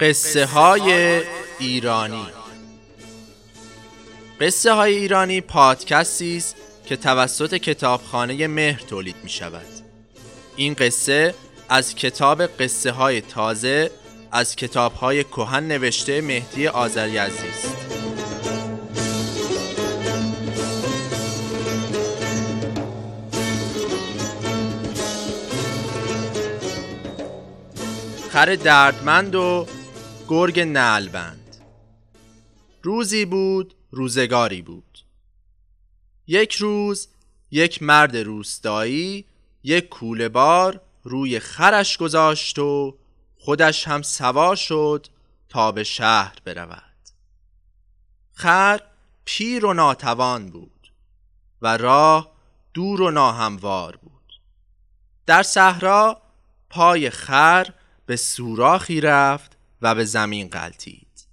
قصه های ایرانی. قصه های ایرانی پادکستی است که توسط کتابخانه مهر تولید می شود این قصه از کتاب قصه های تازه از کتاب های کهن نوشته مهدی آذری است خر دردمند و گرگ نلبند. روزی بود روزگاری بود. یک روز یک مرد روستایی یک کوله بار روی خرش گذاشت و خودش هم سوار شد تا به شهر برود. خر پیر و ناتوان بود و راه دور و ناهموار بود. در صحرا پای خر به سوراخی رفت و به زمین قلتید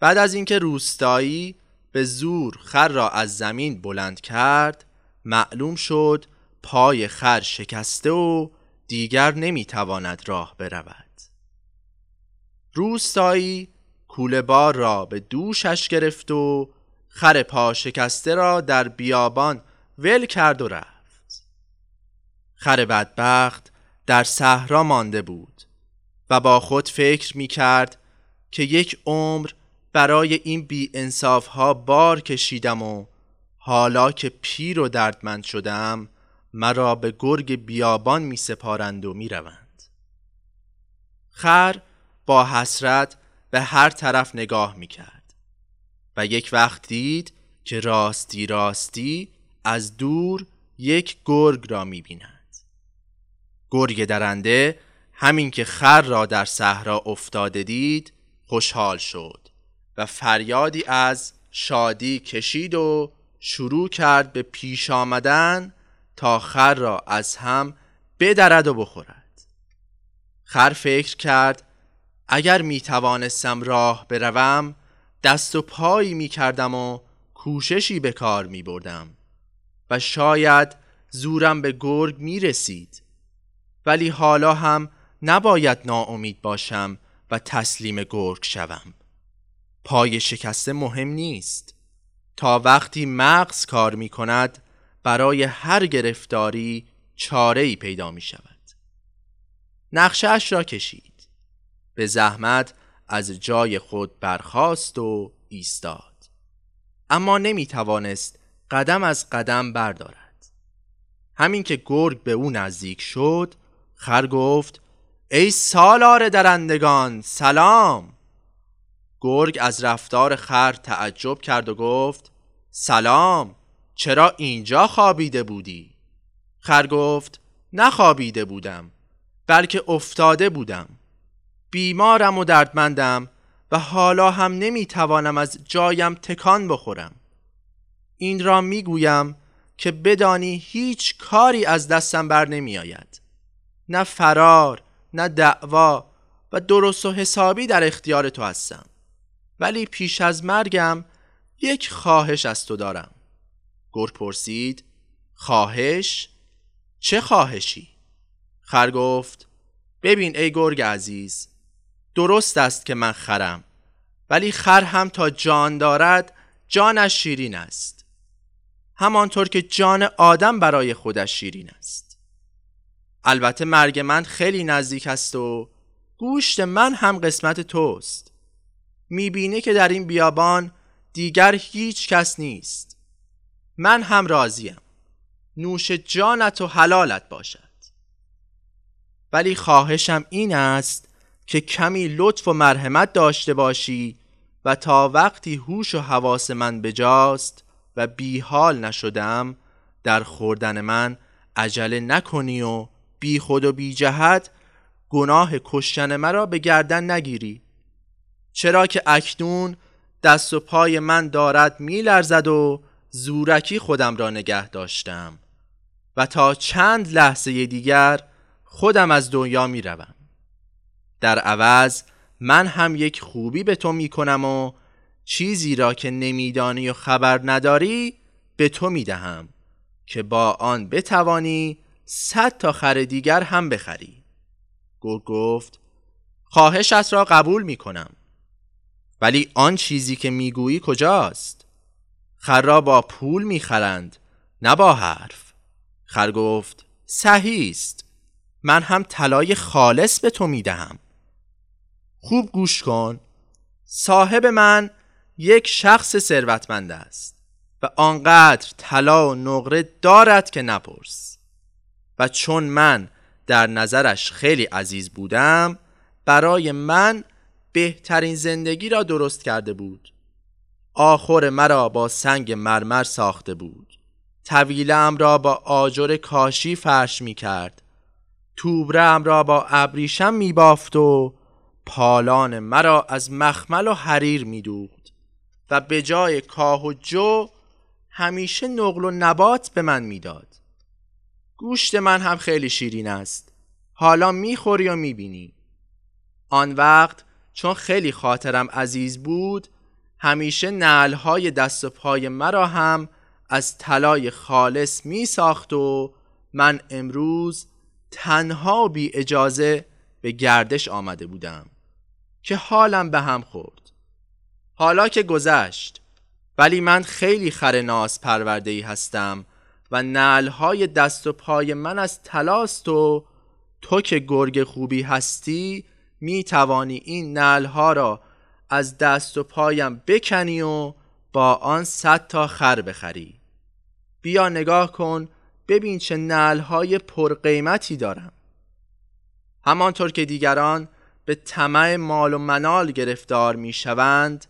بعد از اینکه روستایی به زور خر را از زمین بلند کرد معلوم شد پای خر شکسته و دیگر نمی‌تواند راه برود. روستایی کوله بار را به دوشش گرفت و خر پا شکسته را در بیابان ول کرد و رفت. خر بدبخت در صحرا مانده بود. و با خود فکر می کرد که یک عمر برای این بی انصاف ها بار کشیدم و حالا که پیر و دردمند شدم مرا به گرگ بیابان می سپارند و می روند. خر با حسرت به هر طرف نگاه می کرد و یک وقت دید که راستی راستی از دور یک گرگ را می بیند. گرگ درنده همین که خر را در صحرا افتاده دید خوشحال شد و فریادی از شادی کشید و شروع کرد به پیش آمدن تا خر را از هم بدرد و بخورد. خر فکر کرد اگر می توانستم راه بروم دست و پایی می کردم و کوششی به کار می بردم و شاید زورم به گرگ می رسید. ولی حالا هم نباید ناامید باشم و تسلیم گرگ شوم. پای شکسته مهم نیست. تا وقتی مغز کار می کند برای هر گرفتاری چاره ای پیدا می شود. نقشهش را کشید. به زحمت از جای خود برخاست و ایستاد. اما نمی توانست قدم از قدم بردارد. همین که گرگ به او نزدیک شد خر گفت ای سالار درندگان سلام. گرگ از رفتار خر تعجب کرد و گفت سلام چرا اینجا خوابیده بودی؟ خر گفت نخوابیده بودم بلکه افتاده بودم. بیمارم و دردمندم و حالا هم نمی‌توانم از جایم تکان بخورم. این را می‌گویم که بدانی هیچ کاری از دستم بر نمی آید نه فرار نه دعوا و درست و حسابی در اختیار تو هستم ولی پیش از مرگم یک خواهش از تو دارم گرگ پرسید خواهش؟ چه خواهشی؟ خر گفت ببین ای گرگ عزیز درست است که من خرم ولی خر هم تا جان دارد جانش شیرین است همانطور که جان آدم برای خودش شیرین است البته مرگ من خیلی نزدیک است و گوشت من هم قسمت توست. می‌بینی که در این بیابان دیگر هیچ کس نیست. من هم راضیم. نوش جانت و حلالت باشد. ولی خواهشم این است که کمی لطف و مرحمت داشته باشی و تا وقتی هوش و حواس من بجاست و بی حال نشدم در خوردن من عجله نکنی و بی خود و بی جهت گناه کشتن مرا به گردن نگیری چرا که اکنون دست و پای من دارد میلرزد و زورکی خودم را نگه داشتم و تا چند لحظه دیگر خودم از دنیا می روم. در عوض من هم یک خوبی به تو می کنم و چیزی را که نمیدانی و خبر نداری به تو می دهم که با آن بتوانی صد تا خر دیگر هم بخری. گرگ گفت خواهشت را قبول می کنم. ولی آن چیزی که می‌گویی کجاست؟ خر را با پول می‌خرند نه با حرف. خر گفت صحیح است. من هم طلای خالص به تو می‌دهم خوب گوش کن. صاحب من یک شخص ثروتمند است و آنقدر طلا و نقره دارد که نپرس. و چون من در نظرش خیلی عزیز بودم برای من بهترین زندگی را درست کرده بود. آخر مرا با سنگ مرمر ساخته بود. طویلم را با آجر کاشی فرش می کرد توبرم را با ابریشم می بافت و پالان مرا از مخمل و حریر می دوخت و به جای کاه و جو همیشه نقل و نبات به من می‌داد. گوشت من هم خیلی شیرین است. حالا می‌خوری و می‌بینی. آن وقت چون خیلی خاطرم عزیز بود همیشه نعلهای دست و پای مرا هم از طلای خالص می ساخت و من امروز تنها بی اجازه به گردش آمده بودم که حالم به هم خورد حالا که گذشت ولی من خیلی خر ناز پرورده ای هستم و نعلهای دست و پای من از تلاست و تو که گرگ خوبی هستی می توانی این نعلها را از دست و پایم بکنی و با آن صد تا خر بخری. بیا نگاه کن ببین چه نعلهای پرقیمتی دارم. همانطور که دیگران به طمع مال و منال گرفتار می شوند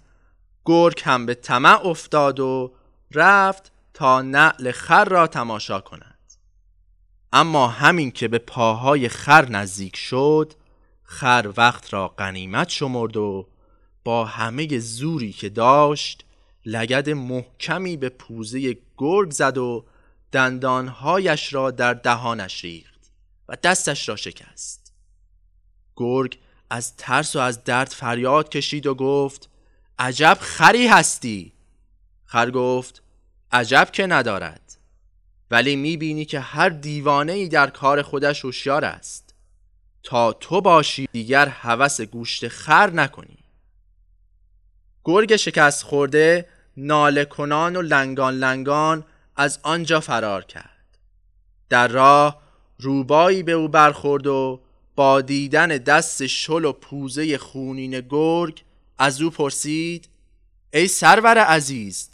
گرگ هم به طمع افتاد و رفت تا نعل خر را تماشا کند. اما همین که به پاهای خر نزدیک شد خر وقت را غنیمت شمرد و با همه زوری که داشت لگد محکمی به پوزه گرگ زد و دندانهایش را در دهانش ریخت و دستش را شکست. گرگ از ترس و از درد فریاد کشید و گفت عجب خری هستی. خر گفت عجب که ندارد. ولی می‌بینی که هر دیوانه ای در کار خودش هوشیار است. تا تو باشی دیگر هوس گوشت خر نکنی. گرگ شکست خورده ناله کنان و لنگان لنگان از آنجا فرار کرد. در راه روبایی به او برخورد و با دیدن دست شل و پوزه خونین گرگ از او پرسید ای سرور عزیز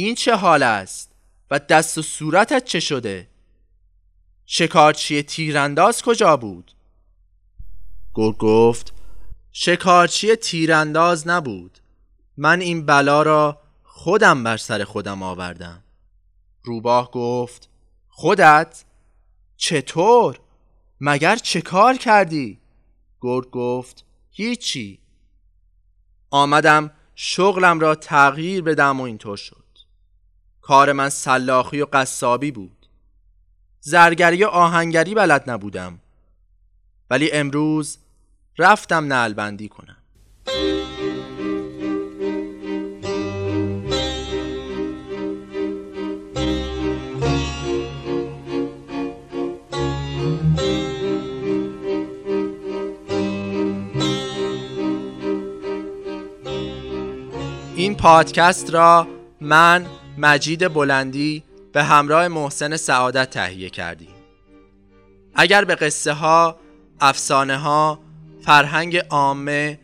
این چه حال است و دست و صورتت چه شده؟ شکارچی تیرانداز کجا بود؟ گرگ گفت شکارچی تیرانداز نبود. من این بلا را خودم بر سر خودم آوردم. روباه گفت خودت؟ چطور؟ مگر چه کار کردی؟ گرگ گفت هیچی. آمدم شغلم را تغییر بدم و اینطور شد. کار من سلاخی و قصابی بود. زرگری و آهنگری بلد نبودم. ولی امروز رفتم نلبندی کنم. این پادکست را من مجید بلندی به همراه محسن سعادت تهیه کردیم. اگر به قصه ها، افسانه ها، فرهنگ عامه،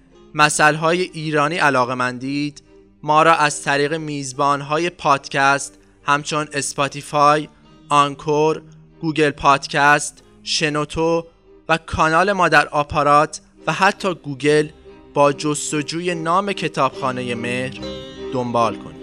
های ایرانی علاقه مندید ما را از طریق میزبان های پادکست همچون اسپاتیفای، آنکور، گوگل پادکست، شنوتو و کانال ما در آپارات و حتی گوگل با جستجوی نام کتابخانه مهر دنبال کنید.